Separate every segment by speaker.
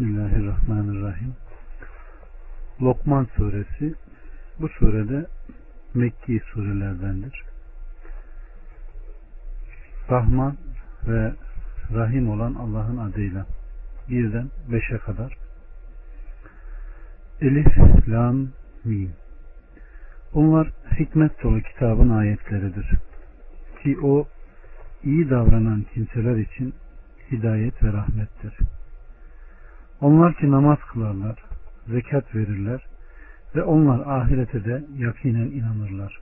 Speaker 1: Bismillahirrahmanirrahim. Lokman suresi bu surede Mekki surelerdendir. Rahman ve Rahim olan Allah'ın adıyla birden beşe kadar Elif, Lam, Mim Bunlar hikmet dolu kitabın ayetleridir. Ki o iyi davranan kimseler için hidayet ve rahmettir. Onlar ki namaz kılarlar, zekat verirler ve onlar ahirete de yakinen inanırlar.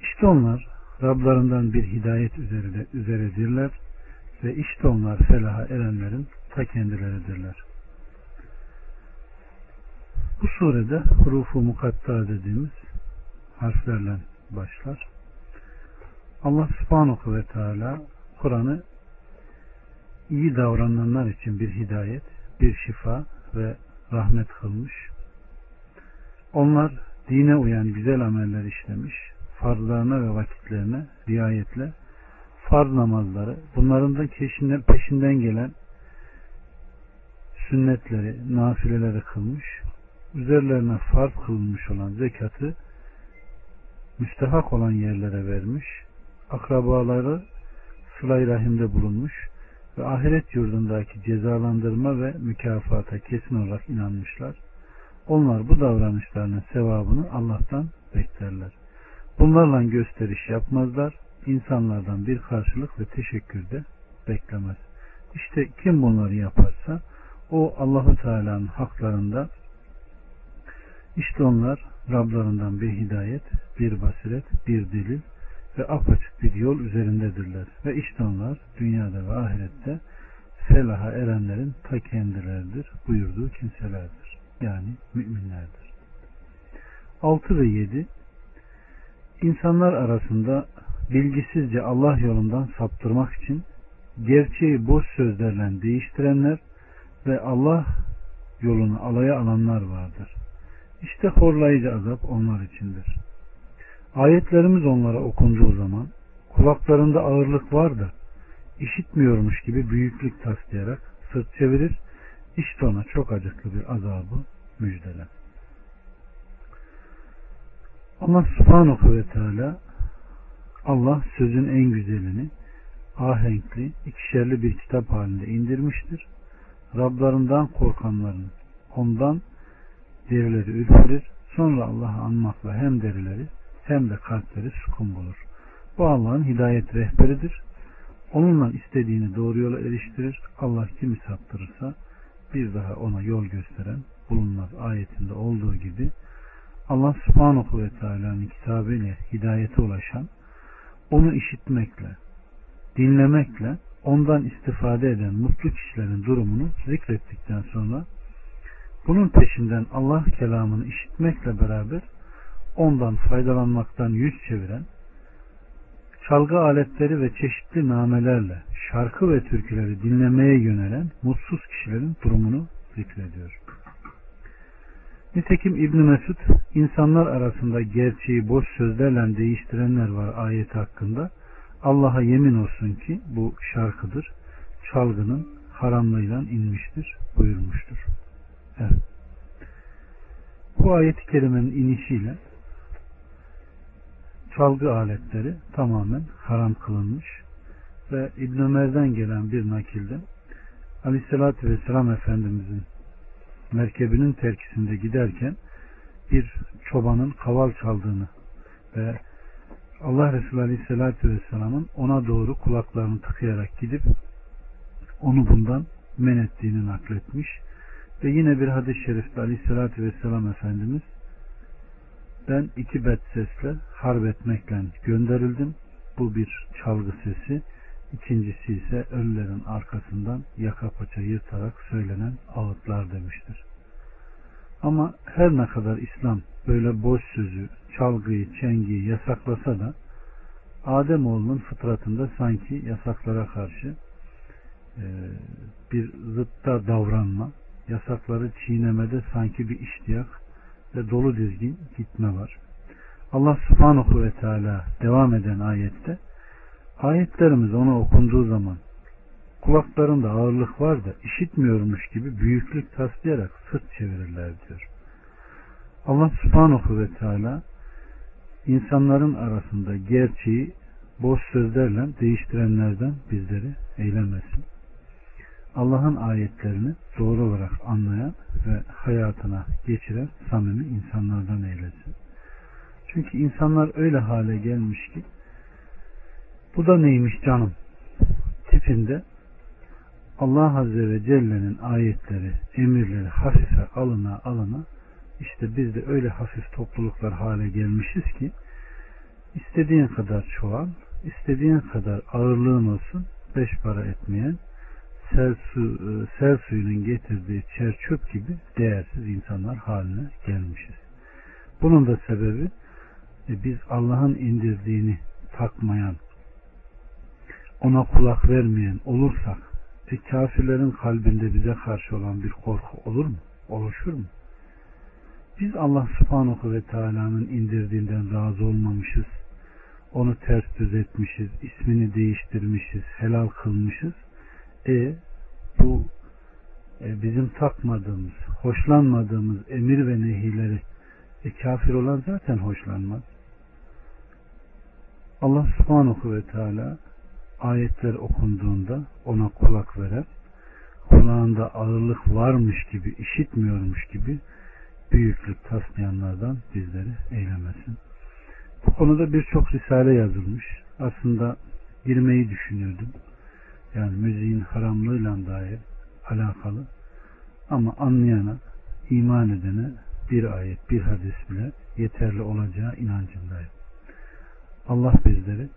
Speaker 1: İşte onlar Rablarından bir hidayet üzerinde, üzeredirler ve işte onlar felaha erenlerin ta kendileridirler. Bu surede hurufu mukatta dediğimiz harflerle başlar. Allah subhanahu ve teala Kur'an'ı iyi davrananlar için bir hidayet, bir şifa ve rahmet kılmış. Onlar dine uyan güzel ameller işlemiş, farzlarına ve vakitlerine riayetle farz namazları, bunların da peşinden, gelen sünnetleri, nafileleri kılmış, üzerlerine farz kılınmış olan zekatı müstehak olan yerlere vermiş, akrabaları sılay rahimde bulunmuş ve ahiret yurdundaki cezalandırma ve mükafata kesin olarak inanmışlar. Onlar bu davranışlarının sevabını Allah'tan beklerler. Bunlarla gösteriş yapmazlar. İnsanlardan bir karşılık ve teşekkür de beklemez. İşte kim bunları yaparsa o Allahu Teala'nın haklarında işte onlar Rablarından bir hidayet, bir basiret, bir delil ve apaçık bir yol üzerindedirler. Ve işte onlar dünyada ve ahirette felaha erenlerin ta kendileridir buyurduğu kimselerdir. Yani müminlerdir. 6 ve 7 İnsanlar arasında bilgisizce Allah yolundan saptırmak için gerçeği boş sözlerle değiştirenler ve Allah yolunu alaya alanlar vardır. İşte horlayıcı azap onlar içindir. Ayetlerimiz onlara okunduğu zaman kulaklarında ağırlık var da işitmiyormuş gibi büyüklük taslayarak sırt çevirir. İşte ona çok acıklı bir azabı müjdele. Allah subhanahu ve teala Allah sözün en güzelini ahenkli, ikişerli bir kitap halinde indirmiştir. Rablarından korkanların ondan derileri ürperir. Sonra Allah'ı anmakla hem derileri hem de kalpleri sukun bulur. Bu Allah'ın hidayet rehberidir. Onunla istediğini doğru yola eriştirir. Allah kimi saptırırsa bir daha ona yol gösteren bulunmaz ayetinde olduğu gibi Allah subhanahu ve teala'nın kitabıyla hidayete ulaşan onu işitmekle dinlemekle ondan istifade eden mutlu kişilerin durumunu zikrettikten sonra bunun peşinden Allah kelamını işitmekle beraber ondan faydalanmaktan yüz çeviren, çalgı aletleri ve çeşitli namelerle şarkı ve türküleri dinlemeye yönelen mutsuz kişilerin durumunu zikrediyor. Nitekim İbn Mesud insanlar arasında gerçeği boş sözlerle değiştirenler var ayet hakkında. Allah'a yemin olsun ki bu şarkıdır. Çalgının haramlığıyla inmiştir buyurmuştur. Evet. Bu ayet-i kerimenin inişiyle çalgı aletleri tamamen haram kılınmış ve İbn Ömer'den gelen bir nakilde Aleyhisselatü Vesselam Efendimizin merkebinin terkisinde giderken bir çobanın kaval çaldığını ve Allah Resulü Aleyhisselatü Vesselam'ın ona doğru kulaklarını tıkayarak gidip onu bundan men ettiğini nakletmiş. Ve yine bir hadis-i şerifte Aleyhisselatü Vesselam Efendimiz ben iki bet sesle harp etmekle gönderildim. Bu bir çalgı sesi. İkincisi ise ölülerin arkasından yaka paça yırtarak söylenen ağıtlar demiştir. Ama her ne kadar İslam böyle boş sözü, çalgıyı, çengiyi yasaklasa da Ademoğlunun fıtratında sanki yasaklara karşı e, bir zıtta davranma, yasakları çiğnemede sanki bir iştiyak ve dolu dizgin gitme var. Allah subhanahu ve teala devam eden ayette ayetlerimiz ona okunduğu zaman kulaklarında ağırlık var da işitmiyormuş gibi büyüklük taslayarak sırt çevirirler diyor. Allah subhanahu ve teala insanların arasında gerçeği boş sözlerle değiştirenlerden bizleri eylemesin. Allah'ın ayetlerini doğru olarak anlayan ve hayatına geçiren samimi insanlardan eylesin. Çünkü insanlar öyle hale gelmiş ki bu da neymiş canım tipinde Allah Azze ve Celle'nin ayetleri, emirleri hafife alına alına işte biz de öyle hafif topluluklar hale gelmişiz ki istediğin kadar çoğal, istediğin kadar ağırlığın olsun beş para etmeyen sel, su, e, sel suyunun getirdiği çer çöp gibi değersiz insanlar haline gelmişiz. Bunun da sebebi e, biz Allah'ın indirdiğini takmayan, ona kulak vermeyen olursak e, kafirlerin kalbinde bize karşı olan bir korku olur mu? Oluşur mu? Biz Allah subhanahu ve teala'nın indirdiğinden razı olmamışız. Onu ters düz etmişiz, ismini değiştirmişiz, helal kılmışız. E bu e, bizim takmadığımız, hoşlanmadığımız emir ve nehileri e, kafir olan zaten hoşlanmaz. Allah subhanahu ve teala ayetler okunduğunda ona kulak veren, kulağında ağırlık varmış gibi, işitmiyormuş gibi büyüklük taslayanlardan bizleri eylemesin. Bu konuda birçok risale yazılmış. Aslında girmeyi düşünüyordum. Yani müziğin haramlığıyla dair alakalı. Ama anlayana, iman edene bir ayet, bir hadis bile yeterli olacağı inancındayım. Allah bizleri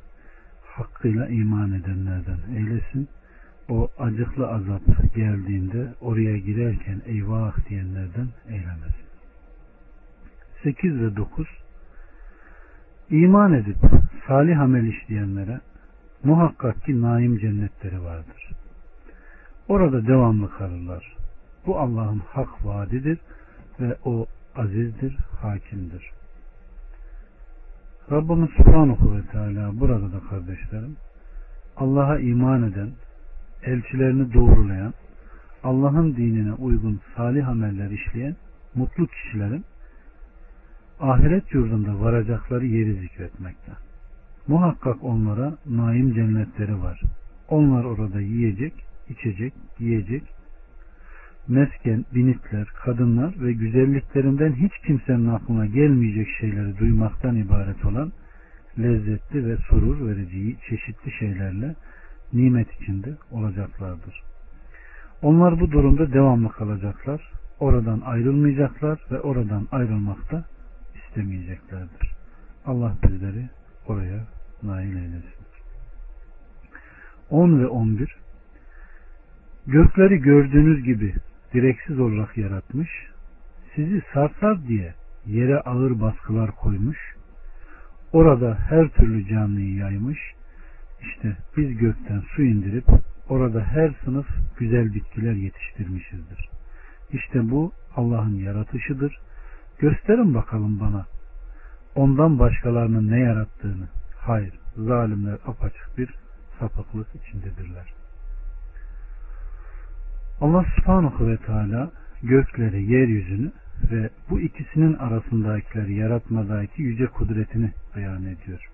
Speaker 1: hakkıyla iman edenlerden eylesin. O acıklı azap geldiğinde oraya girerken eyvah diyenlerden eylemesin. 8 ve 9 İman edip salih amel işleyenlere muhakkak ki naim cennetleri vardır. Orada devamlı kalırlar. Bu Allah'ın hak vaadidir ve o azizdir, hakimdir. Rabbimiz Subhanahu ve Teala burada da kardeşlerim Allah'a iman eden, elçilerini doğrulayan, Allah'ın dinine uygun salih ameller işleyen mutlu kişilerin ahiret yurdunda varacakları yeri zikretmekte. Muhakkak onlara naim cennetleri var. Onlar orada yiyecek, içecek, giyecek, mesken, binitler, kadınlar ve güzelliklerinden hiç kimsenin aklına gelmeyecek şeyleri duymaktan ibaret olan lezzetli ve surur verici çeşitli şeylerle nimet içinde olacaklardır. Onlar bu durumda devamlı kalacaklar. Oradan ayrılmayacaklar ve oradan ayrılmakta istemeyeceklerdir. Allah bizleri oraya nail eylesin. 10 ve 11 Gökleri gördüğünüz gibi direksiz olarak yaratmış, sizi sarsar diye yere ağır baskılar koymuş, orada her türlü canlıyı yaymış, işte biz gökten su indirip orada her sınıf güzel bitkiler yetiştirmişizdir. İşte bu Allah'ın yaratışıdır. Gösterin bakalım bana ondan başkalarının ne yarattığını. Hayır, zalimler apaçık bir sapıklık içindedirler. Allah subhanahu ve teala gökleri, yeryüzünü ve bu ikisinin arasındakileri yaratmadaki yüce kudretini beyan ediyor.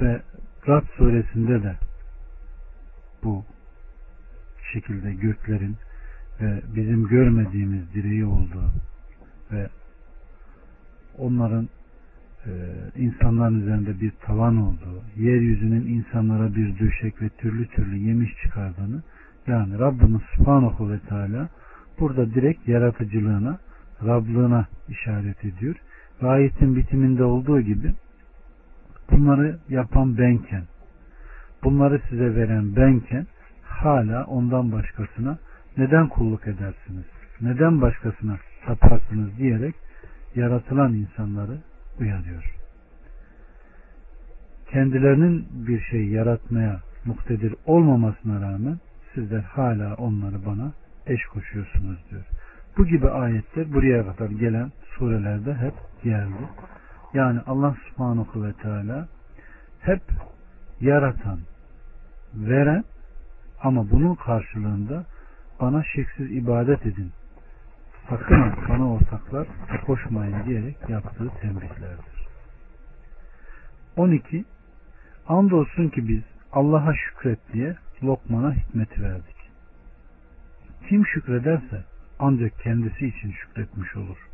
Speaker 1: Ve Rab suresinde de bu şekilde göklerin ve bizim görmediğimiz direği olduğu ve onların e, insanların üzerinde bir tavan olduğu, yeryüzünün insanlara bir döşek ve türlü türlü yemiş çıkardığını yani Rabbimiz Subhanahu ve Teala burada direkt yaratıcılığına, Rablığına işaret ediyor. Ve ayetin bitiminde olduğu gibi bunları yapan benken, bunları size veren benken hala ondan başkasına neden kulluk edersiniz? Neden başkasına taparsınız diyerek yaratılan insanları uyarıyor. Kendilerinin bir şey yaratmaya muktedir olmamasına rağmen sizler hala onları bana eş koşuyorsunuz diyor. Bu gibi ayetler buraya kadar gelen surelerde hep geldi. Yani Allah subhanahu ve teala hep yaratan, veren ama bunun karşılığında bana şeksiz ibadet edin. Sakın bana ortaklar koşmayın diyerek yaptığı tembihlerdir. 12. Andolsun ki biz Allah'a şükret diye Lokman'a hikmeti verdik. Kim şükrederse ancak kendisi için şükretmiş olur.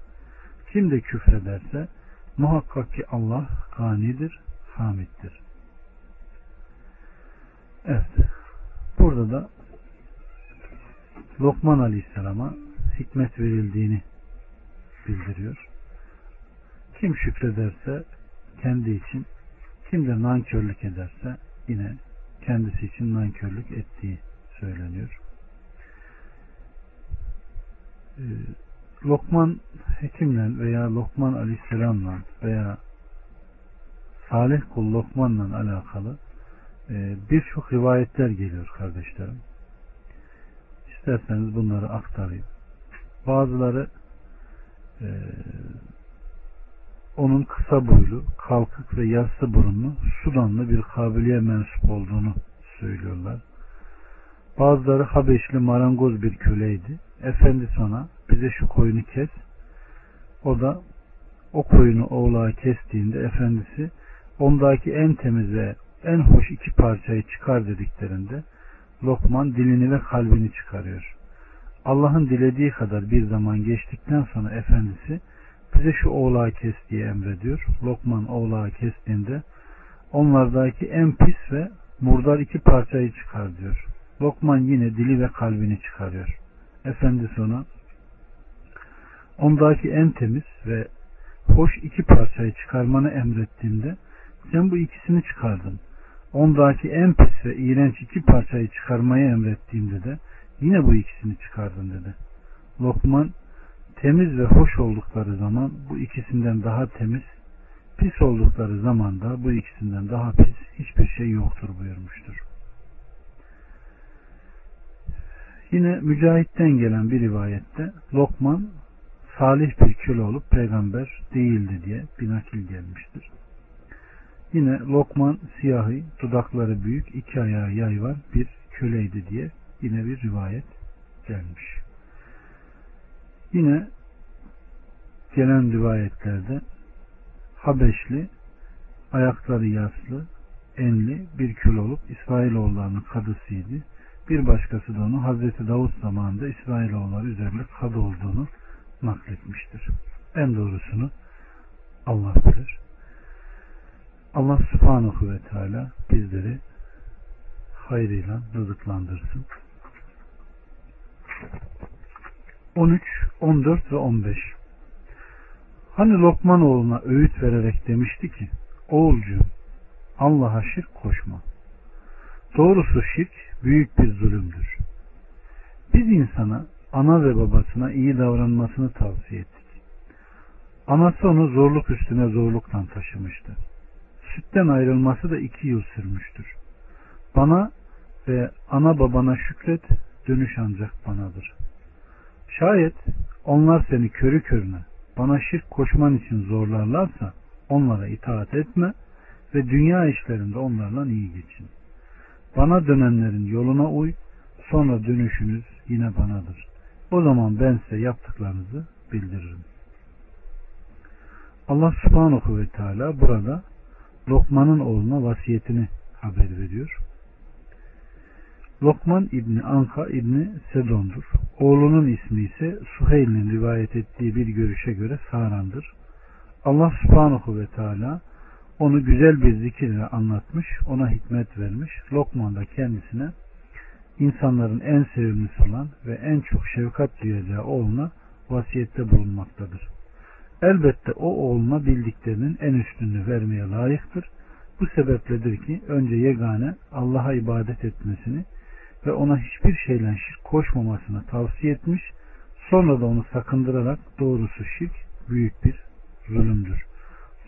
Speaker 1: Kim de küfrederse muhakkak ki Allah ganidir, hamiddir. Evet. Burada da Lokman Aleyhisselam'a hikmet verildiğini bildiriyor. Kim şükrederse kendi için, kim de nankörlük ederse yine kendisi için nankörlük ettiği söyleniyor. Ee, Lokman hekimle veya Lokman Aleyhisselam'la veya Salih kul Lokman'la alakalı e, birçok rivayetler geliyor kardeşlerim. İsterseniz bunları aktarayım. Bazıları e, onun kısa boylu, kalkık ve yassı burunlu, Sudanlı bir kabiliye mensup olduğunu söylüyorlar. Bazıları Habeşli marangoz bir köleydi. Efendisi ona bize şu koyunu kes. O da o koyunu oğlağa kestiğinde efendisi ondaki en temiz ve en hoş iki parçayı çıkar dediklerinde Lokman dilini ve kalbini çıkarıyor. Allah'ın dilediği kadar bir zaman geçtikten sonra efendisi bize şu oğlağı kes diye emrediyor. Lokman oğlağı kestiğinde onlardaki en pis ve murdar iki parçayı çıkar diyor. Lokman yine dili ve kalbini çıkarıyor. Efendisi ona ondaki en temiz ve hoş iki parçayı çıkarmanı emrettiğimde sen bu ikisini çıkardın. Ondaki en pis ve iğrenç iki parçayı çıkarmayı emrettiğimde de yine bu ikisini çıkardın dedi. Lokman temiz ve hoş oldukları zaman bu ikisinden daha temiz, pis oldukları zaman da bu ikisinden daha pis hiçbir şey yoktur buyurmuştur. Yine Mücahit'ten gelen bir rivayette Lokman salih bir köle olup peygamber değildi diye bir nakil gelmiştir. Yine Lokman siyahi, dudakları büyük, iki ayağı yay var bir köleydi diye yine bir rivayet gelmiş. Yine gelen rivayetlerde Habeşli, ayakları yaslı, enli bir köle olup İsrailoğullarının kadısıydı. Bir başkası da onu Hazreti Davut zamanında İsrailoğulları üzerinde kadı olduğunu nakletmiştir. En doğrusunu Allah bilir. Allah subhanahu ve teala bizleri hayrıyla rızıklandırsın. 13, 14 ve 15 Hani Lokman oğluna öğüt vererek demişti ki Oğulcuğum Allah'a şirk koşma. Doğrusu şirk büyük bir zulümdür. Biz insana ana ve babasına iyi davranmasını tavsiye ettik. Anası onu zorluk üstüne zorlukla taşımıştı. Sütten ayrılması da iki yıl sürmüştür. Bana ve ana babana şükret, dönüş ancak banadır. Şayet onlar seni körü körüne bana şirk koşman için zorlarlarsa onlara itaat etme ve dünya işlerinde onlarla iyi geçin. Bana dönenlerin yoluna uy, sonra dönüşünüz yine banadır. O zaman ben size yaptıklarınızı bildiririm. Allah subhanahu ve teala burada Lokman'ın oğluna vasiyetini haber veriyor. Lokman İbni Anka İbni Sedon'dur. Oğlunun ismi ise Suheyl'in rivayet ettiği bir görüşe göre Saran'dır. Allah subhanahu ve teala onu güzel bir zikirle anlatmış, ona hikmet vermiş. Lokman da kendisine insanların en sevimlisi olan ve en çok şefkat duyacağı oğluna vasiyette bulunmaktadır. Elbette o oğluna bildiklerinin en üstününü vermeye layıktır. Bu sebepledir ki önce yegane Allah'a ibadet etmesini ve ona hiçbir şeyle şirk koşmamasını tavsiye etmiş, sonra da onu sakındırarak doğrusu şirk büyük bir zulümdür.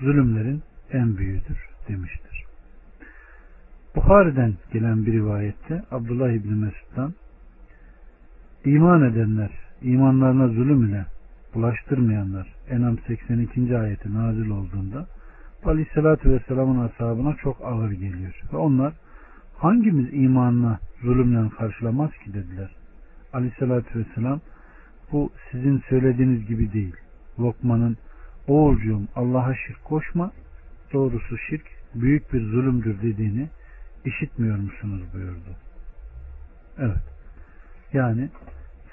Speaker 1: Zulümlerin en büyüğüdür demiştir. Buhari'den gelen bir rivayette Abdullah İbni Mesud'dan iman edenler imanlarına zulüm ile bulaştırmayanlar Enam 82. ayeti nazil olduğunda Aleyhisselatü Vesselam'ın ashabına çok ağır geliyor. Ve onlar hangimiz imanına zulümle karşılamaz ki dediler. Aleyhissalatü vesselam bu sizin söylediğiniz gibi değil. Lokman'ın oğulcuğum Allah'a şirk koşma doğrusu şirk büyük bir zulümdür dediğini işitmiyor musunuz buyurdu. Evet. Yani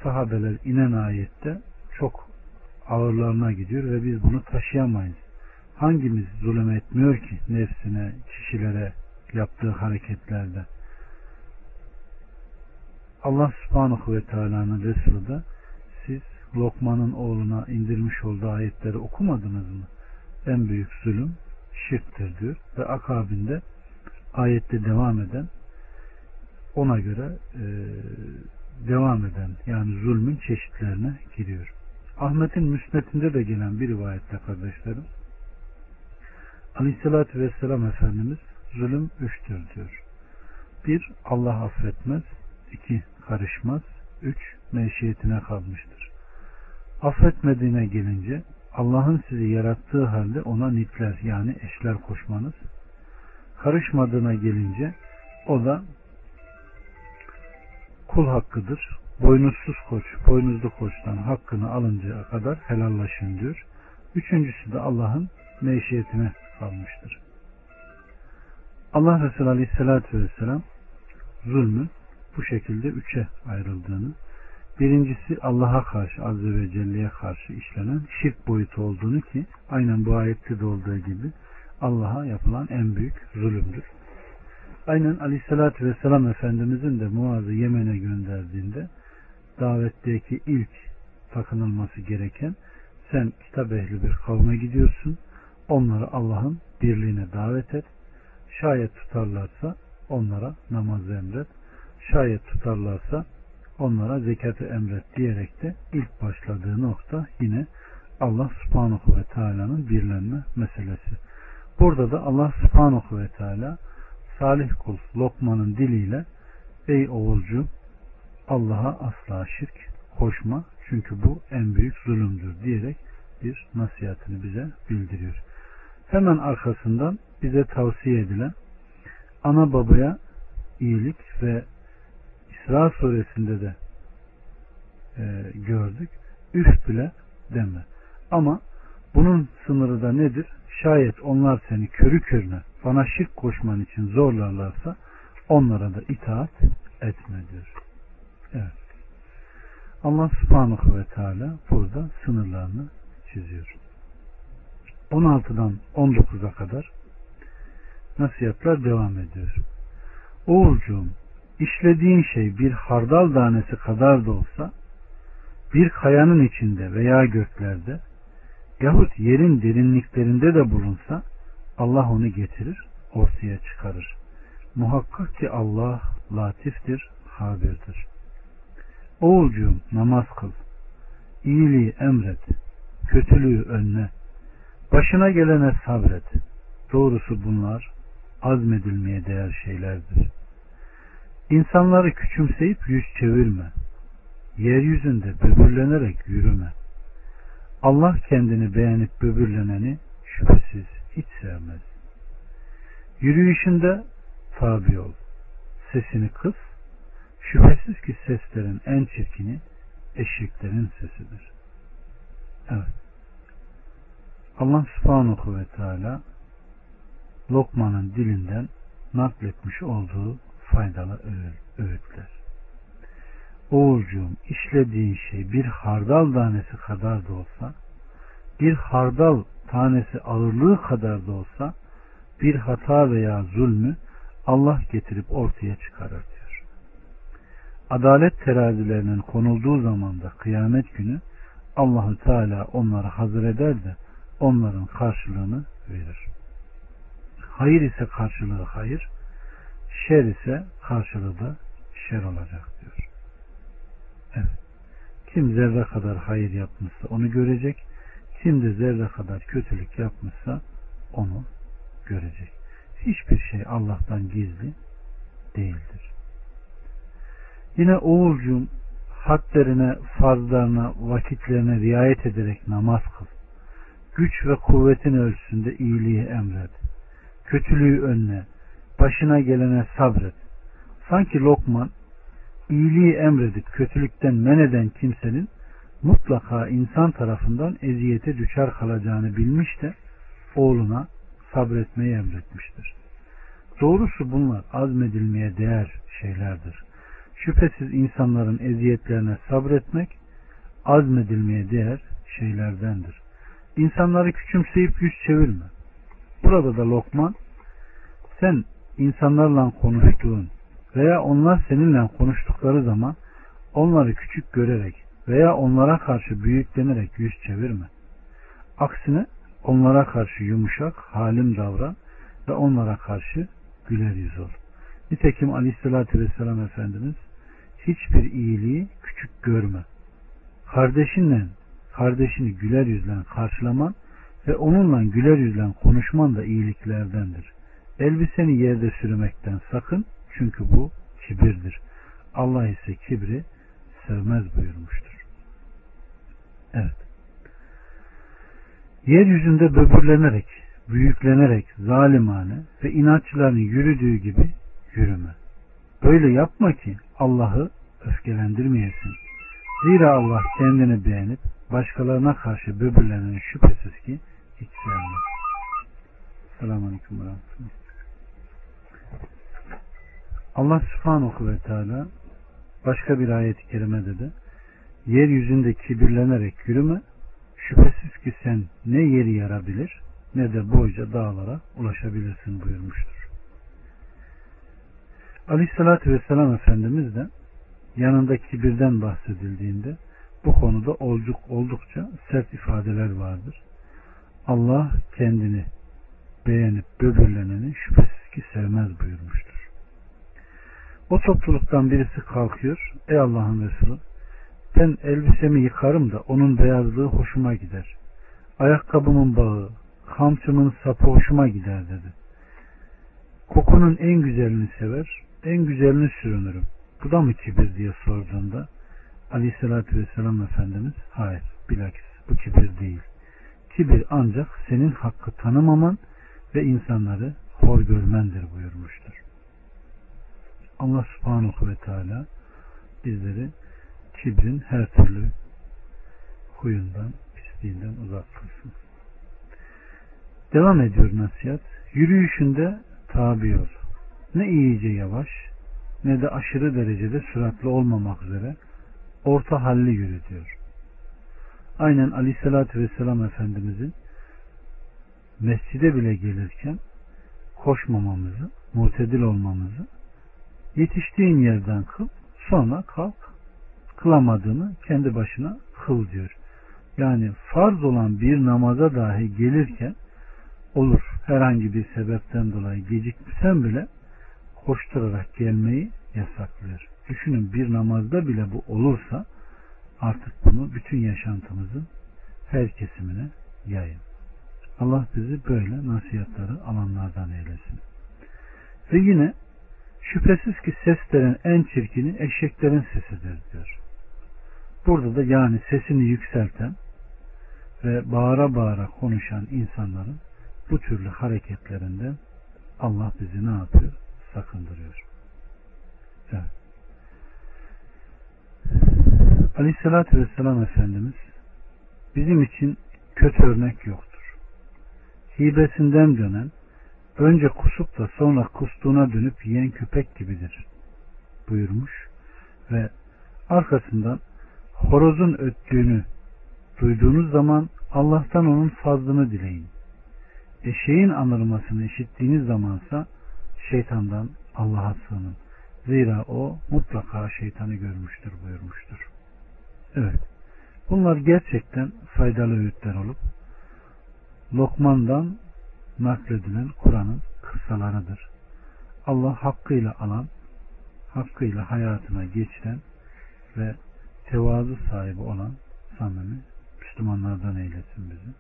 Speaker 1: sahabeler inen ayette çok ağırlarına gidiyor ve biz bunu taşıyamayız. Hangimiz zulüm etmiyor ki nefsine, kişilere yaptığı hareketlerde? Allah subhanahu ve teala'nın Resulü de siz Lokman'ın oğluna indirmiş olduğu ayetleri okumadınız mı? En büyük zulüm şirktir diyor ve akabinde ayette devam eden ona göre e, devam eden yani zulmün çeşitlerine giriyor. Ahmet'in müsnetinde de gelen bir rivayette kardeşlerim Aleyhisselatü Vesselam Efendimiz zulüm üçtür diyor. Bir, Allah affetmez. iki karışmaz. Üç, meşiyetine kalmıştır. Affetmediğine gelince Allah'ın sizi yarattığı halde ona nitler yani eşler koşmanız. Karışmadığına gelince o da kul hakkıdır. Boynuzsuz koç, boynuzlu koçtan hakkını alıncaya kadar helallaşın diyor. Üçüncüsü de Allah'ın meşiyetine kalmıştır. Allah Resulü Aleyhisselatü Vesselam zulmün bu şekilde üçe ayrıldığını, birincisi Allah'a karşı Azze ve Celle'ye karşı işlenen şirk boyutu olduğunu ki aynen bu ayette de olduğu gibi Allah'a yapılan en büyük zulümdür. Aynen Aleyhisselatü Vesselam Efendimizin de Muaz'ı Yemen'e gönderdiğinde davetteki ilk takınılması gereken sen kitap ehli bir kavme gidiyorsun. Onları Allah'ın birliğine davet et. Şayet tutarlarsa onlara namazı emret. Şayet tutarlarsa onlara zekatı emret diyerek de ilk başladığı nokta yine Allah subhanahu ve teala'nın birlenme meselesi. Burada da Allah subhanahu ve teala salih kul Lokman'ın diliyle ey oğulcu Allah'a asla şirk koşma çünkü bu en büyük zulümdür diyerek bir nasihatini bize bildiriyor. Hemen arkasından bize tavsiye edilen ana babaya iyilik ve İsra suresinde de e, gördük. Üf bile deme. Ama bunun sınırı da nedir? Şayet onlar seni körü körüne bana şirk koşman için zorlarlarsa onlara da itaat etme diyor. Evet. Allah subhanahu ve teala burada sınırlarını çiziyor. 16'dan 19'a kadar nasihatler devam ediyor. Oğulcuğum işlediğin şey bir hardal tanesi kadar da olsa bir kayanın içinde veya göklerde yahut yerin derinliklerinde de bulunsa Allah onu getirir, ortaya çıkarır. Muhakkak ki Allah latiftir, habirdir. Oğulcuğum namaz kıl, iyiliği emret, kötülüğü önle, başına gelene sabret. Doğrusu bunlar azmedilmeye değer şeylerdir. İnsanları küçümseyip yüz çevirme. Yeryüzünde böbürlenerek yürüme. Allah kendini beğenip böbürleneni şüphesiz hiç sevmez. Yürüyüşünde tabi ol. Sesini kıs. Şüphesiz ki seslerin en çirkini eşeklerin sesidir. Evet. Allah subhanahu ve teala Lokman'ın dilinden nakletmiş olduğu faydalı öğütler. Oğulcuğum işlediğin şey bir hardal tanesi kadar da olsa bir hardal tanesi ağırlığı kadar da olsa bir hata veya zulmü Allah getirip ortaya çıkarır diyor. Adalet terazilerinin konulduğu zaman da kıyamet günü Allahü Teala onları hazır eder de onların karşılığını verir. Hayır ise karşılığı hayır, şer ise karşılığı da şer olacak diyor. Evet. Kim zerre kadar hayır yapmışsa onu görecek. Kim de zerre kadar kötülük yapmışsa onu görecek. Hiçbir şey Allah'tan gizli değildir. Yine oğulcum hadlerine, farzlarına, vakitlerine riayet ederek namaz kıl. Güç ve kuvvetin ölçüsünde iyiliği emret. Kötülüğü önle. Başına gelene sabret. Sanki Lokman iyiliği emredip kötülükten men eden kimsenin mutlaka insan tarafından eziyete düşer kalacağını bilmiş de oğluna sabretmeyi emretmiştir. Doğrusu bunlar azmedilmeye değer şeylerdir. Şüphesiz insanların eziyetlerine sabretmek azmedilmeye değer şeylerdendir. İnsanları küçümseyip yüz çevirme. Burada da Lokman sen insanlarla konuştuğun veya onlar seninle konuştukları zaman onları küçük görerek veya onlara karşı büyüklenerek yüz çevirme. Aksine onlara karşı yumuşak, halim davran ve onlara karşı güler yüz ol. Nitekim Aleyhisselatü Vesselam Efendimiz hiçbir iyiliği küçük görme. Kardeşinle kardeşini güler yüzle karşılaman ve onunla güler yüzle konuşman da iyiliklerdendir. Elbiseni yerde sürmekten sakın çünkü bu kibirdir. Allah ise kibri sevmez buyurmuştur. Evet. Yeryüzünde böbürlenerek, büyüklenerek zalimane ve inatçıların yürüdüğü gibi yürüme. Böyle yapma ki Allah'ı öfkelendirmeyesin. Zira Allah kendini beğenip başkalarına karşı böbürlenen şüphesiz ki hiç sevmez. Selamun Aleyküm ve Allah subhanahu ve teala başka bir ayet-i kerimede de yeryüzünde kibirlenerek yürüme şüphesiz ki sen ne yeri yarabilir ne de boyca dağlara ulaşabilirsin buyurmuştur. Aleyhissalatü vesselam Efendimiz de yanında kibirden bahsedildiğinde bu konuda olduk, oldukça sert ifadeler vardır. Allah kendini beğenip böbürleneni şüphesiz ki sevmez buyurmuştur. O topluluktan birisi kalkıyor. Ey Allah'ın Resulü ben elbisemi yıkarım da onun beyazlığı hoşuma gider. Ayakkabımın bağı, kamçımın sapı hoşuma gider dedi. Kokunun en güzelini sever, en güzelini sürünürüm. Bu da mı kibir diye sorduğunda Aleyhisselatü Vesselam Efendimiz hayır bilakis bu kibir değil. Kibir ancak senin hakkı tanımaman ve insanları hor görmendir buyurmuştur. Allah subhanahu ve teala bizleri kibrin her türlü huyundan, pisliğinden uzak kılsın. Devam ediyor nasihat. Yürüyüşünde tabi ol. Ne iyice yavaş ne de aşırı derecede süratli olmamak üzere orta halli yürü diyor. Aynen aleyhissalatü vesselam Efendimizin mescide bile gelirken koşmamamızı, mutedil olmamızı yetiştiğin yerden kıl, sonra kalk, kılamadığını kendi başına kıl diyor. Yani farz olan bir namaza dahi gelirken olur herhangi bir sebepten dolayı gecikmişsen bile koşturarak gelmeyi yasaklıyor. Düşünün bir namazda bile bu olursa artık bunu bütün yaşantımızın her kesimine yayın. Allah bizi böyle nasihatları alanlardan eylesin. Ve yine şüphesiz ki seslerin en çirkini eşeklerin sesidir diyor. Burada da yani sesini yükselten ve bağıra bağıra konuşan insanların bu türlü hareketlerinden Allah bizi ne yapıyor? Sakındırıyor. Evet. Aleyhissalatü Vesselam Efendimiz bizim için kötü örnek yoktur. Hibesinden dönen, önce kusup da sonra kustuğuna dönüp yiyen köpek gibidir buyurmuş ve arkasından horozun öttüğünü duyduğunuz zaman Allah'tan onun fazlını dileyin. Eşeğin anırmasını işittiğiniz zamansa şeytandan Allah'a sığının. Zira o mutlaka şeytanı görmüştür buyurmuştur. Evet. Bunlar gerçekten faydalı öğütler olup Lokman'dan nakledilen Kur'an'ın kıssalarıdır. Allah hakkıyla alan, hakkıyla hayatına geçiren ve tevazu sahibi olan samimi Müslümanlardan eylesin bizi.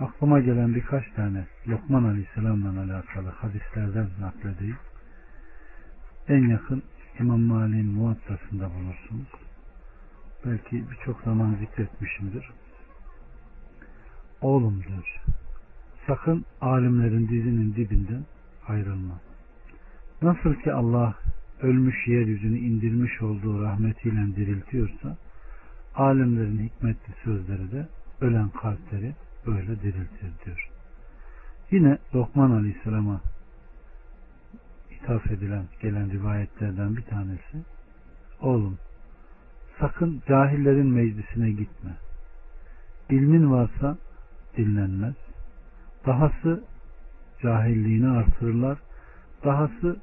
Speaker 1: Aklıma gelen birkaç tane Lokman Aleyhisselam'la alakalı hadislerden nakledeyim. En yakın İmam Mali'nin muhattasında bulursunuz. Belki birçok zaman zikretmişimdir. Oğlum diyor. Sakın alimlerin dizinin dibinden ayrılma. Nasıl ki Allah ölmüş yeryüzünü indirmiş olduğu rahmetiyle diriltiyorsa alimlerin hikmetli sözleri de ölen kalpleri böyle diriltir diyor. Yine Lokman Aleyhisselam'a ithaf edilen gelen rivayetlerden bir tanesi oğlum sakın cahillerin meclisine gitme. İlmin varsa dinlenmez. Dahası cahilliğini artırırlar. Dahası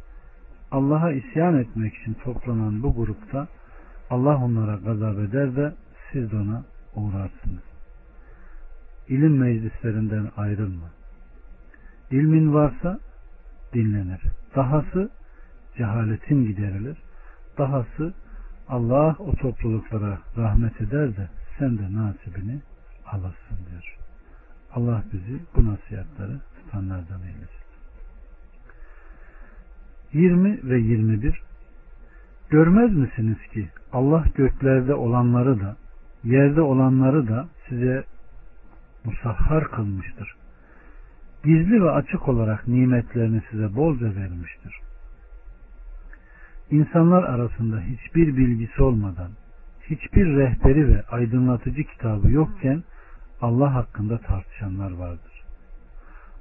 Speaker 1: Allah'a isyan etmek için toplanan bu grupta Allah onlara gazap eder de siz de ona uğrarsınız. İlim meclislerinden ayrılma. İlmin varsa dinlenir. Dahası cehaletin giderilir. Dahası Allah o topluluklara rahmet eder de sen de nasibini alırsın diyor. Allah bizi bu nasihatları tutanlardan eylesin. 20 ve 21 Görmez misiniz ki Allah göklerde olanları da yerde olanları da size musahhar kılmıştır. Gizli ve açık olarak nimetlerini size bolca vermiştir. İnsanlar arasında hiçbir bilgisi olmadan, hiçbir rehberi ve aydınlatıcı kitabı yokken Allah hakkında tartışanlar vardır.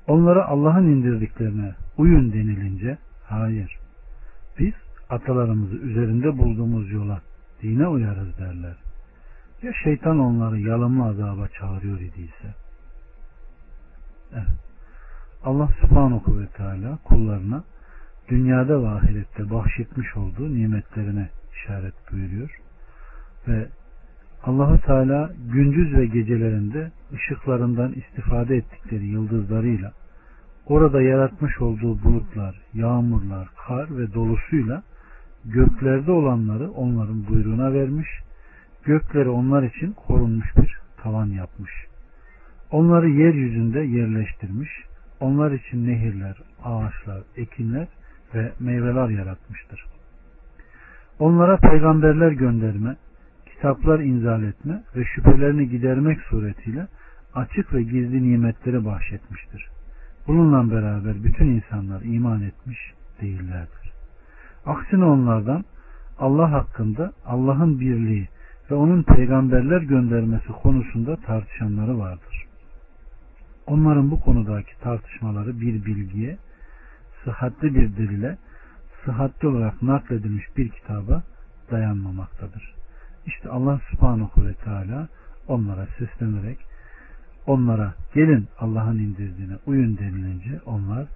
Speaker 1: Onlara Allah'ın indirdiklerine uyun denilince hayır. Biz atalarımızı üzerinde bulduğumuz yola dine uyarız derler. Ya şeytan onları yalımlı azaba çağırıyor idiyse. Evet. Allah subhanahu ve teala kullarına dünyada ve ahirette bahşetmiş olduğu nimetlerine işaret buyuruyor. Ve Allahu Teala gündüz ve gecelerinde ışıklarından istifade ettikleri yıldızlarıyla orada yaratmış olduğu bulutlar, yağmurlar, kar ve dolusuyla göklerde olanları onların buyruğuna vermiş, gökleri onlar için korunmuş bir tavan yapmış. Onları yeryüzünde yerleştirmiş, onlar için nehirler, ağaçlar, ekinler ve meyveler yaratmıştır. Onlara peygamberler gönderme, kitaplar inzal etme ve şüphelerini gidermek suretiyle açık ve gizli nimetleri bahşetmiştir. Bununla beraber bütün insanlar iman etmiş değillerdir. Aksine onlardan Allah hakkında Allah'ın birliği ve onun peygamberler göndermesi konusunda tartışanları vardır. Onların bu konudaki tartışmaları bir bilgiye, sıhhatli bir delile, sıhhatli olarak nakledilmiş bir kitaba dayanmamaktadır. İşte Allah subhanahu ve teala onlara seslenerek onlara gelin Allah'ın indirdiğine uyun denilince onlar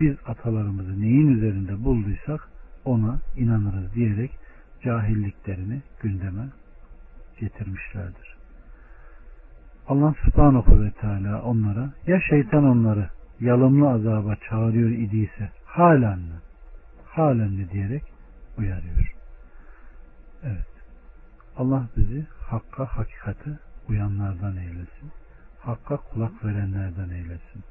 Speaker 1: biz atalarımızı neyin üzerinde bulduysak ona inanırız diyerek cahilliklerini gündeme getirmişlerdir. Allah subhanahu ve teala onlara ya şeytan onları yalımlı azaba çağırıyor idiyse halen mi? Halen mi diyerek uyarıyor. Evet. Allah bizi hakka hakikate uyanlardan eylesin. Hakka kulak verenlerden eylesin.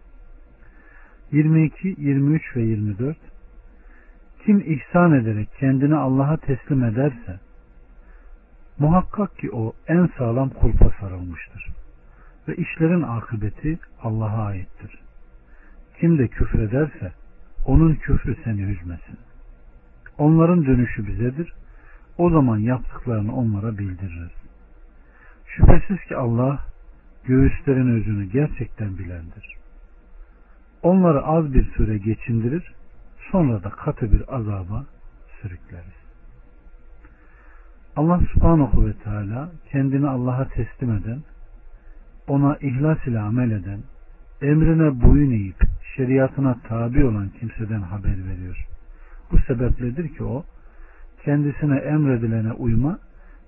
Speaker 1: 22, 23 ve 24 Kim ihsan ederek kendini Allah'a teslim ederse muhakkak ki o en sağlam kulpa sarılmıştır. Ve işlerin akıbeti Allah'a aittir. Kim de küfrederse onun küfrü seni üzmesin. Onların dönüşü bizedir. O zaman yaptıklarını onlara bildiririz. Şüphesiz ki Allah göğüslerin özünü gerçekten bilendir. Onları az bir süre geçindirir, sonra da katı bir azaba sürükleriz. Allah subhanahu ve teala kendini Allah'a teslim eden, ona ihlas ile amel eden, emrine boyun eğip şeriatına tabi olan kimseden haber veriyor. Bu sebepledir ki o, kendisine emredilene uyma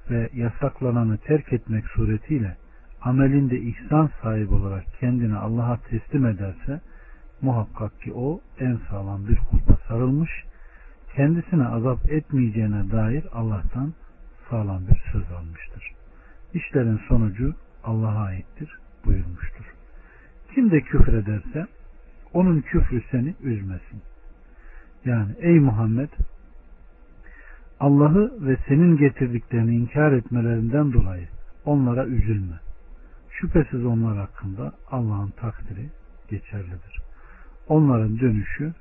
Speaker 1: ve yasaklananı terk etmek suretiyle amelinde ihsan sahibi olarak kendini Allah'a teslim ederse muhakkak ki o en sağlam bir kulpa sarılmış kendisine azap etmeyeceğine dair Allah'tan sağlam bir söz almıştır. İşlerin sonucu Allah'a aittir buyurmuştur. Kim de küfür ederse onun küfrü seni üzmesin. Yani ey Muhammed Allah'ı ve senin getirdiklerini inkar etmelerinden dolayı onlara üzülme. Şüphesiz onlar hakkında Allah'ın takdiri geçerlidir. Onların dönüşü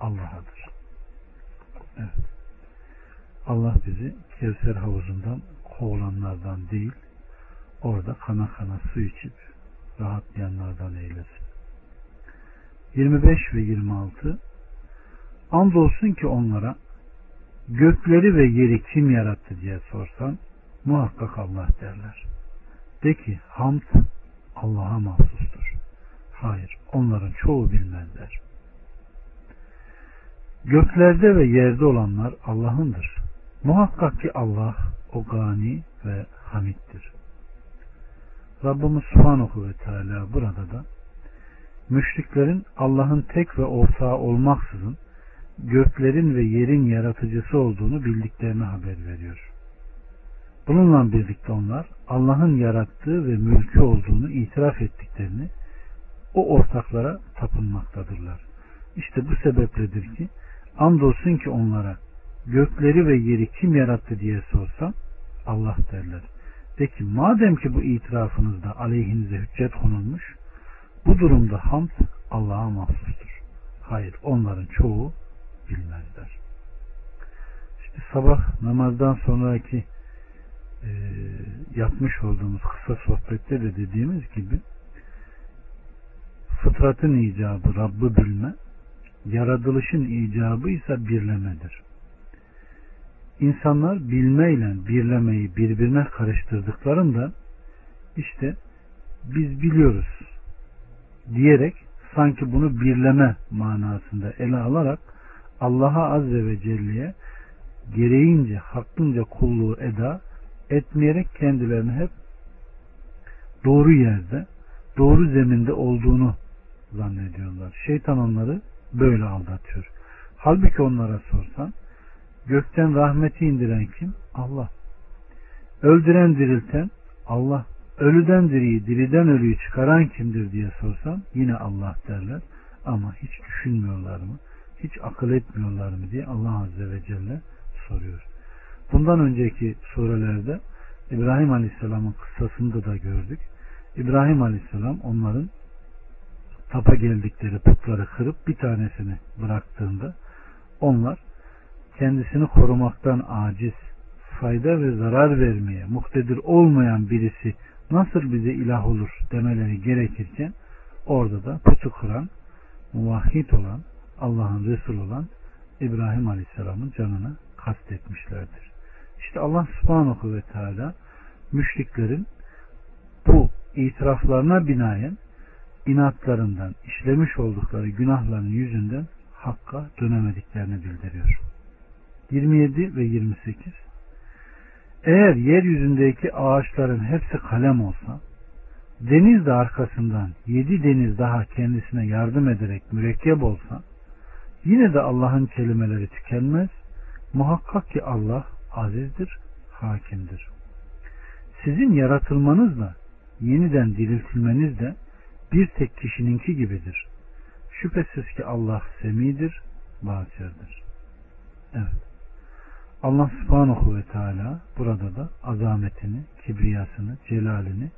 Speaker 1: Allah'adır. Evet. Allah bizi Kevser havuzundan kovulanlardan değil, orada kana kana su içip rahatlayanlardan eylesin. 25 ve 26 Andolsun ki onlara gökleri ve yeri kim yarattı diye sorsan muhakkak Allah derler. De ki hamd Allah'a mahsustur. Hayır onların çoğu bilmezler. Göklerde ve yerde olanlar Allah'ındır. Muhakkak ki Allah o gani ve hamittir. Rabbimiz Subhanahu ve Teala burada da müşriklerin Allah'ın tek ve ortağı olmaksızın göklerin ve yerin yaratıcısı olduğunu bildiklerini haber veriyor. Bununla birlikte onlar Allah'ın yarattığı ve mülkü olduğunu itiraf ettiklerini o ortaklara tapınmaktadırlar. İşte bu sebepledir ki andolsun ki onlara gökleri ve yeri kim yarattı diye sorsam Allah derler. De ki madem ki bu itirafınızda aleyhinize hüccet konulmuş bu durumda hamd Allah'a mahsustur. Hayır onların çoğu bilmezler. İşte sabah namazdan sonraki e, yapmış olduğumuz kısa sohbette de dediğimiz gibi fıtratın icabı Rabb'ı bilme, yaratılışın icabı ise birlemedir. İnsanlar bilmeyle birlemeyi birbirine karıştırdıklarında işte biz biliyoruz diyerek sanki bunu birleme manasında ele alarak Allah'a Azze ve Celle'ye gereğince hakkınca kulluğu eda etmeyerek kendilerini hep doğru yerde, doğru zeminde olduğunu zannediyorlar. Şeytan onları böyle aldatıyor. Halbuki onlara sorsan gökten rahmeti indiren kim? Allah. Öldüren dirilten Allah. Ölüden diriyi, diriden ölüyü çıkaran kimdir diye sorsan yine Allah derler. Ama hiç düşünmüyorlar mı? Hiç akıl etmiyorlar mı diye Allah Azze ve Celle soruyor. Bundan önceki surelerde İbrahim Aleyhisselam'ın kıssasında da gördük. İbrahim Aleyhisselam onların tapa geldikleri putları kırıp bir tanesini bıraktığında onlar kendisini korumaktan aciz, fayda ve zarar vermeye muhtedir olmayan birisi nasıl bize ilah olur demeleri gerekirken orada da putu kıran, muvahhid olan, Allah'ın Resul olan İbrahim Aleyhisselam'ın canını kastetmişlerdir. İşte Allah subhanahu ve teala müşriklerin bu itiraflarına binaen inatlarından işlemiş oldukları günahların yüzünden hakka dönemediklerini bildiriyor. 27 ve 28 Eğer yeryüzündeki ağaçların hepsi kalem olsa deniz de arkasından yedi deniz daha kendisine yardım ederek mürekkep olsa yine de Allah'ın kelimeleri tükenmez. Muhakkak ki Allah azizdir, hakimdir. Sizin yaratılmanızla yeniden diriltilmeniz de bir tek kişininki gibidir. Şüphesiz ki Allah semidir, basirdir. Evet. Allah subhanahu ve teala burada da azametini, kibriyasını, celalini,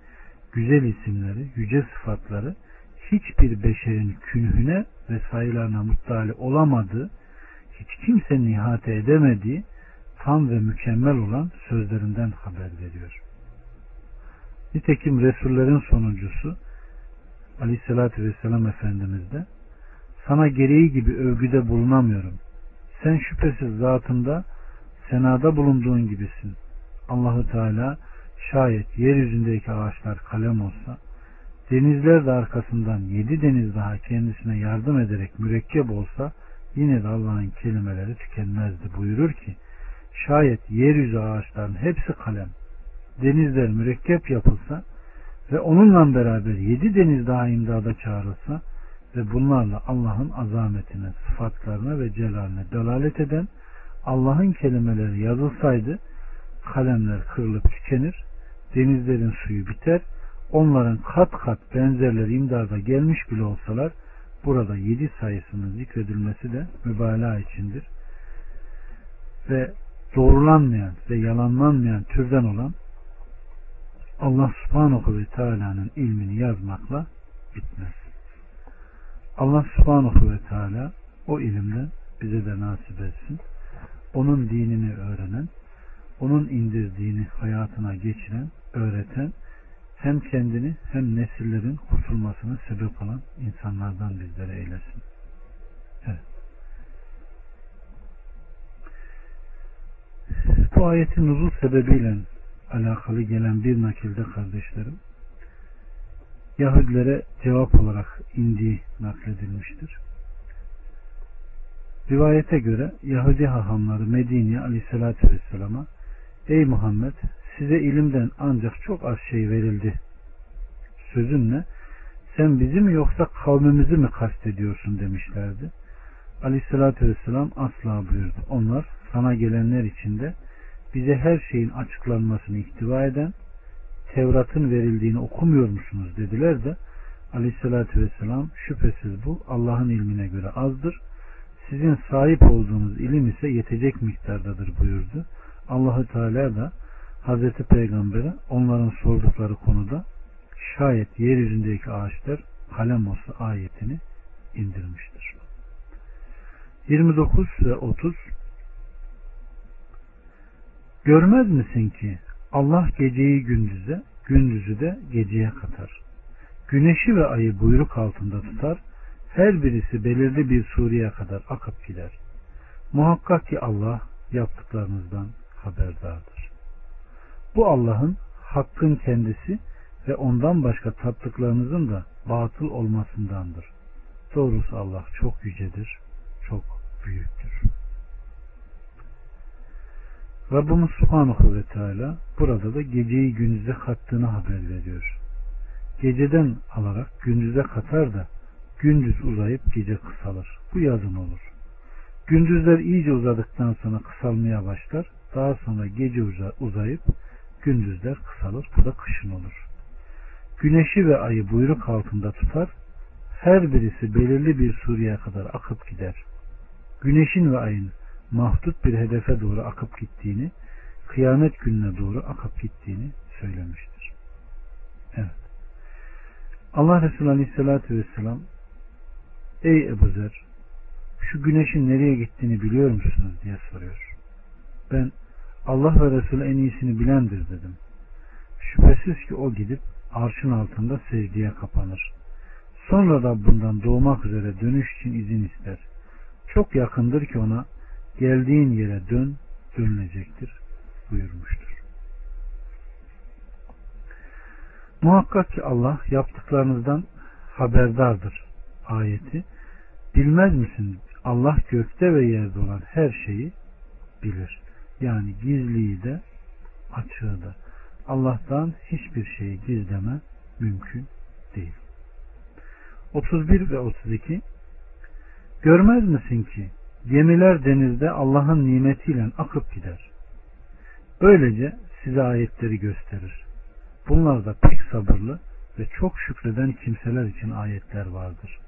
Speaker 1: güzel isimleri, yüce sıfatları hiçbir beşerin künhüne ve sayılarına muttali olamadığı, hiç kimsenin ihate edemediği tam ve mükemmel olan sözlerinden haber veriyor. Nitekim Resullerin sonuncusu Aleyhisselatü Vesselam Efendimiz de sana gereği gibi övgüde bulunamıyorum. Sen şüphesiz zatında senada bulunduğun gibisin. Allahu Teala şayet yeryüzündeki ağaçlar kalem olsa denizler de arkasından yedi deniz daha kendisine yardım ederek mürekkep olsa yine de Allah'ın kelimeleri tükenmezdi buyurur ki şayet yeryüzü ağaçların hepsi kalem denizler mürekkep yapılsa ve onunla beraber yedi deniz daha imdada çağrılsa ve bunlarla Allah'ın azametine, sıfatlarına ve celaline delalet eden Allah'ın kelimeleri yazılsaydı kalemler kırılıp tükenir, denizlerin suyu biter, onların kat kat benzerleri imdada gelmiş bile olsalar burada yedi sayısının zikredilmesi de mübalağa içindir. Ve doğrulanmayan ve yalanlanmayan türden olan Allah subhanahu ve teala'nın ilmini yazmakla bitmez. Allah subhanahu ve teala o ilimden bize de nasip etsin. Onun dinini öğrenen, onun indirdiğini hayatına geçiren, öğreten, hem kendini hem nesillerin kurtulmasına sebep olan insanlardan bizlere eylesin. Evet. Bu ayetin nuzul sebebiyle alakalı gelen bir nakilde kardeşlerim Yahudilere cevap olarak indiği nakledilmiştir. Rivayete göre Yahudi hahamları Medine'ye aleyhissalatü vesselama Ey Muhammed size ilimden ancak çok az şey verildi. Sözünle sen bizi mi yoksa kavmimizi mi kastediyorsun demişlerdi. Aleyhissalatü vesselam asla buyurdu. Onlar sana gelenler içinde bize her şeyin açıklanmasını ihtiva eden Tevrat'ın verildiğini okumuyor musunuz dediler de aleyhissalatü vesselam şüphesiz bu Allah'ın ilmine göre azdır. Sizin sahip olduğunuz ilim ise yetecek miktardadır buyurdu. Allahü Teala da Hazreti Peygamber'e onların sordukları konuda şayet yeryüzündeki ağaçlar kalem olsa ayetini indirmiştir. 29 ve 30 Görmez misin ki Allah geceyi gündüze, gündüzü de geceye katar. Güneşi ve ayı buyruk altında tutar. Her birisi belirli bir sureye kadar akıp gider. Muhakkak ki Allah yaptıklarınızdan haberdardır. Bu Allah'ın hakkın kendisi ve ondan başka tattıklarınızın da batıl olmasındandır. Doğrusu Allah çok yücedir, çok büyüktür. Rabbimiz Subhanahu ve Teala burada da geceyi gündüze kattığını haber veriyor. Geceden alarak gündüze katar da gündüz uzayıp gece kısalır. Bu yazın olur. Gündüzler iyice uzadıktan sonra kısalmaya başlar. Daha sonra gece uzayıp gündüzler kısalır. Bu da kışın olur. Güneşi ve ayı buyruk altında tutar. Her birisi belirli bir sureye kadar akıp gider. Güneşin ve ayın mahdut bir hedefe doğru akıp gittiğini, kıyamet gününe doğru akıp gittiğini söylemiştir. Evet. Allah Resulü Aleyhisselatü Vesselam Ey Ebu Zer şu güneşin nereye gittiğini biliyor musunuz diye soruyor. Ben Allah ve Resulü en iyisini bilendir dedim. Şüphesiz ki o gidip arşın altında secdeye kapanır. Sonra da bundan doğmak üzere dönüş için izin ister. Çok yakındır ki ona geldiğin yere dön, dönülecektir buyurmuştur. Muhakkak ki Allah yaptıklarınızdan haberdardır ayeti. Bilmez misin Allah gökte ve yerde olan her şeyi bilir. Yani gizliyi de açığı da. Allah'tan hiçbir şeyi gizleme mümkün değil. 31 ve 32 Görmez misin ki Gemiler denizde Allah'ın nimetiyle akıp gider. Böylece size ayetleri gösterir. Bunlarda pek sabırlı ve çok şükreden kimseler için ayetler vardır.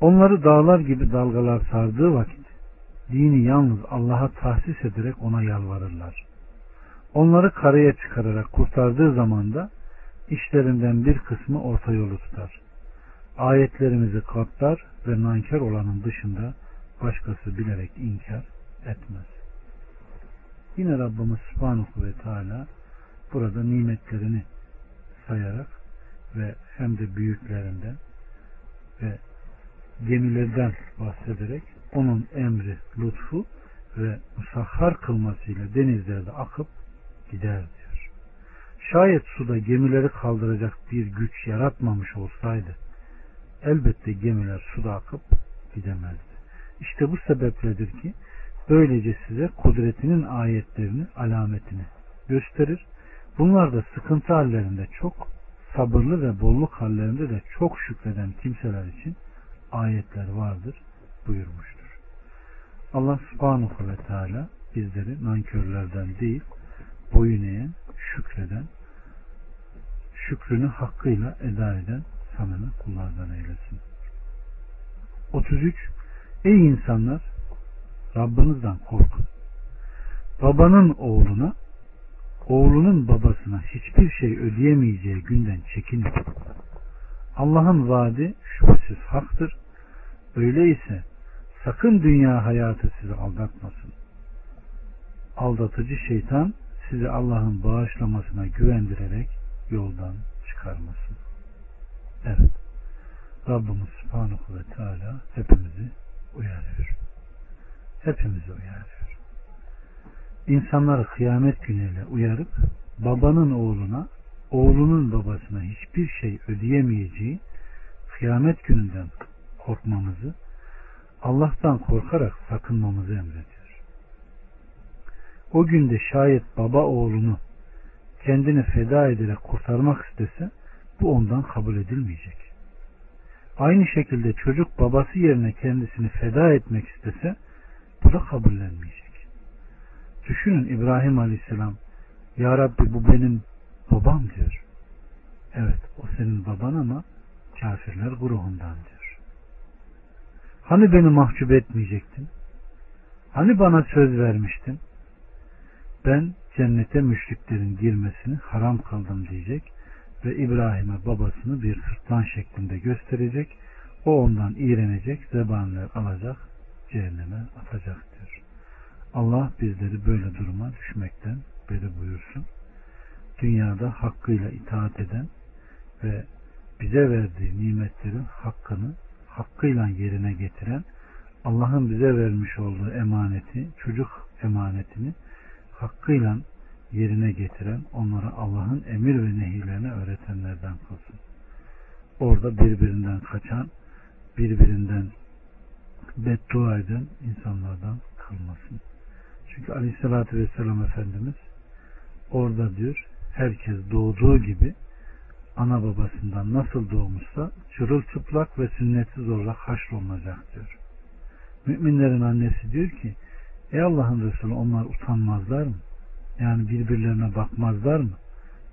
Speaker 1: Onları dağlar gibi dalgalar sardığı vakit dini yalnız Allah'a tahsis ederek ona yalvarırlar. Onları karaya çıkararak kurtardığı zaman da işlerinden bir kısmı orta yolu tutar. Ayetlerimizi katlar ve nankar olanın dışında başkası bilerek inkar etmez. Yine Rabbimiz Subhanahu ve Teala burada nimetlerini sayarak ve hem de büyüklerinden ve gemilerden bahsederek onun emri, lütfu ve musahhar kılmasıyla denizlerde akıp gider diyor. Şayet suda gemileri kaldıracak bir güç yaratmamış olsaydı elbette gemiler suda akıp gidemezdi. İşte bu sebepledir ki böylece size kudretinin ayetlerini, alametini gösterir. Bunlar da sıkıntı hallerinde çok, sabırlı ve bolluk hallerinde de çok şükreden kimseler için ayetler vardır buyurmuştur. Allah subhanahu ve teala bizleri nankörlerden değil, boyun eğen, şükreden, şükrünü hakkıyla eda eden samimi kullardan eylesin. 33 Ey insanlar Rabbinizden korkun. Babanın oğluna oğlunun babasına hiçbir şey ödeyemeyeceği günden çekinin. Allah'ın vaadi şüphesiz haktır. Öyleyse sakın dünya hayatı sizi aldatmasın. aldatıcı şeytan sizi Allah'ın bağışlamasına güvendirerek yoldan çıkarmasın. Evet. Rabbimiz Subhanahu ve Teala hepimizi uyarıyor. Hepimizi uyarıyor. İnsanları kıyamet günüyle uyarıp babanın oğluna, oğlunun babasına hiçbir şey ödeyemeyeceği kıyamet gününden korkmamızı, Allah'tan korkarak sakınmamızı emrediyor. O günde şayet baba oğlunu kendini feda ederek kurtarmak istese bu ondan kabul edilmeyecek. Aynı şekilde çocuk babası yerine kendisini feda etmek istese bu da kabullenmeyecek. Düşünün İbrahim Aleyhisselam Ya Rabbi bu benim babam diyor. Evet o senin baban ama kafirler grubundan diyor. Hani beni mahcup etmeyecektin? Hani bana söz vermiştin? Ben cennete müşriklerin girmesini haram kıldım diyecek ve İbrahim'e babasını bir sırtlan şeklinde gösterecek. O ondan iğrenecek, zebanlar alacak, cehenneme atacak diyor. Allah bizleri böyle duruma düşmekten beri buyursun. Dünyada hakkıyla itaat eden ve bize verdiği nimetlerin hakkını hakkıyla yerine getiren Allah'ın bize vermiş olduğu emaneti, çocuk emanetini hakkıyla yerine getiren, onlara Allah'ın emir ve nehilerini öğretenlerden kılsın. Orada birbirinden kaçan, birbirinden beddua eden insanlardan kılmasın. Çünkü aleyhissalatü vesselam Efendimiz orada diyor herkes doğduğu gibi ana babasından nasıl doğmuşsa çırılçıplak ve sünnetsiz olarak haşrolunacak diyor. Müminlerin annesi diyor ki Ey Allah'ın Resulü onlar utanmazlar mı? Yani birbirlerine bakmazlar mı?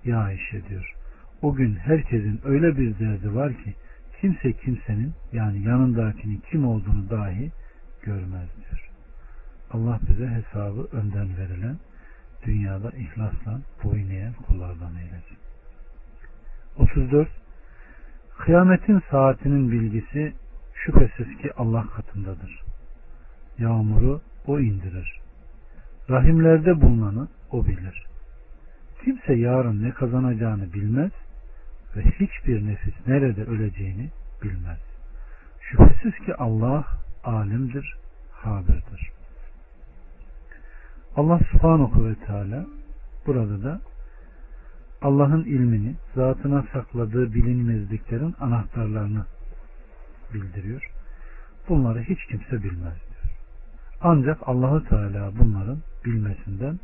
Speaker 1: Ya Ayşe diyor. O gün herkesin öyle bir derdi var ki kimse kimsenin yani yanındakinin kim olduğunu dahi görmez diyor. Allah bize hesabı önden verilen dünyada ihlasla boyun eğen kullardan eylesin. 34. Kıyametin saatinin bilgisi şüphesiz ki Allah katındadır. Yağmuru o indirir. Rahimlerde bulunanı o bilir. Kimse yarın ne kazanacağını bilmez ve hiçbir nefis nerede öleceğini bilmez. Şüphesiz ki Allah alimdir, habirdir. Allah subhanahu ve teala burada da Allah'ın ilmini, zatına sakladığı bilinmezliklerin anahtarlarını bildiriyor. Bunları hiç kimse bilmez diyor. Ancak Allahu Teala bunların bilmesinden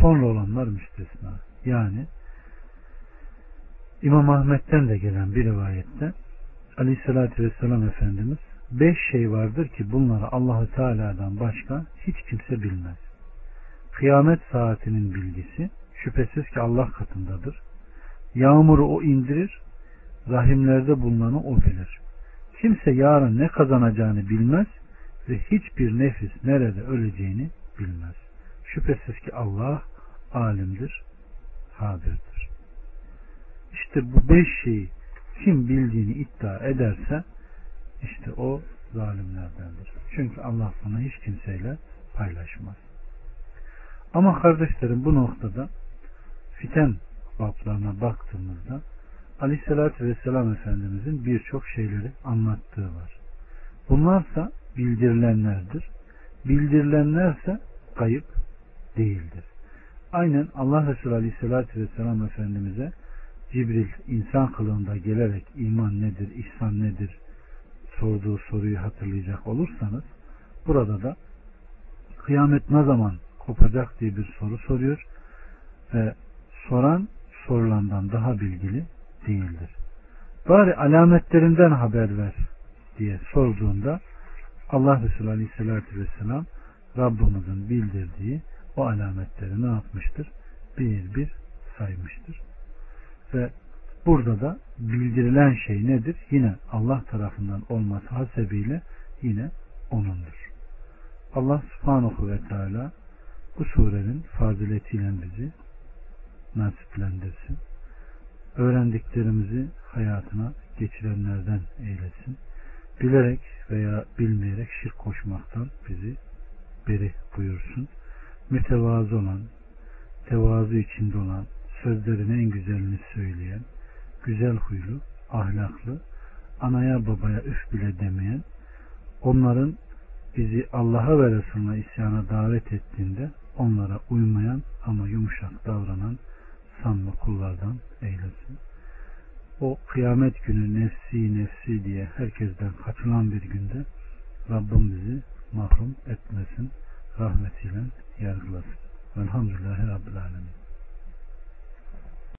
Speaker 1: sonra olanlar müstesna. Yani İmam Ahmet'ten de gelen bir rivayette Aleyhisselatü Vesselam Efendimiz beş şey vardır ki bunları Allahu Teala'dan başka hiç kimse bilmez. Kıyamet saatinin bilgisi şüphesiz ki Allah katındadır. Yağmuru o indirir, rahimlerde bulunanı o bilir. Kimse yarın ne kazanacağını bilmez ve hiçbir nefis nerede öleceğini bilmez. Şüphesiz ki Allah alimdir, habirdir. İşte bu beş şeyi kim bildiğini iddia ederse işte o zalimlerdendir. Çünkü Allah bunu hiç kimseyle paylaşmaz. Ama kardeşlerim bu noktada fiten bablarına baktığımızda Aleyhisselatü Vesselam Efendimizin birçok şeyleri anlattığı var. Bunlarsa bildirilenlerdir. Bildirilenlerse kayıp değildir. Aynen Allah Resulü Aleyhisselatü Vesselam Efendimiz'e Cibril insan kılığında gelerek iman nedir, ihsan nedir sorduğu soruyu hatırlayacak olursanız burada da kıyamet ne zaman kopacak diye bir soru soruyor ve soran sorulandan daha bilgili değildir. Bari alametlerinden haber ver diye sorduğunda Allah Resulü Aleyhisselatü Vesselam Rabbimizin bildirdiği o alametleri ne yapmıştır? Bir bir saymıştır. Ve burada da bildirilen şey nedir? Yine Allah tarafından olması hasebiyle yine O'nundur. Allah subhanahu ve teala bu surenin faziletiyle bizi nasiplendirsin. Öğrendiklerimizi hayatına geçirenlerden eylesin. Bilerek veya bilmeyerek şirk koşmaktan bizi beri buyursun mütevazı olan, tevazu içinde olan, sözlerin en güzelini söyleyen, güzel huylu, ahlaklı, anaya babaya üf bile demeyen, onların bizi Allah'a ve Resulüne isyana davet ettiğinde onlara uymayan ama yumuşak davranan sanma kullardan eylesin. O kıyamet günü nefsi nefsi diye herkesten kaçılan bir günde Rabbim bizi mahrum etmesin, rahmetiyle yargılasın. Velhamdülillahi Rabbil Alemin.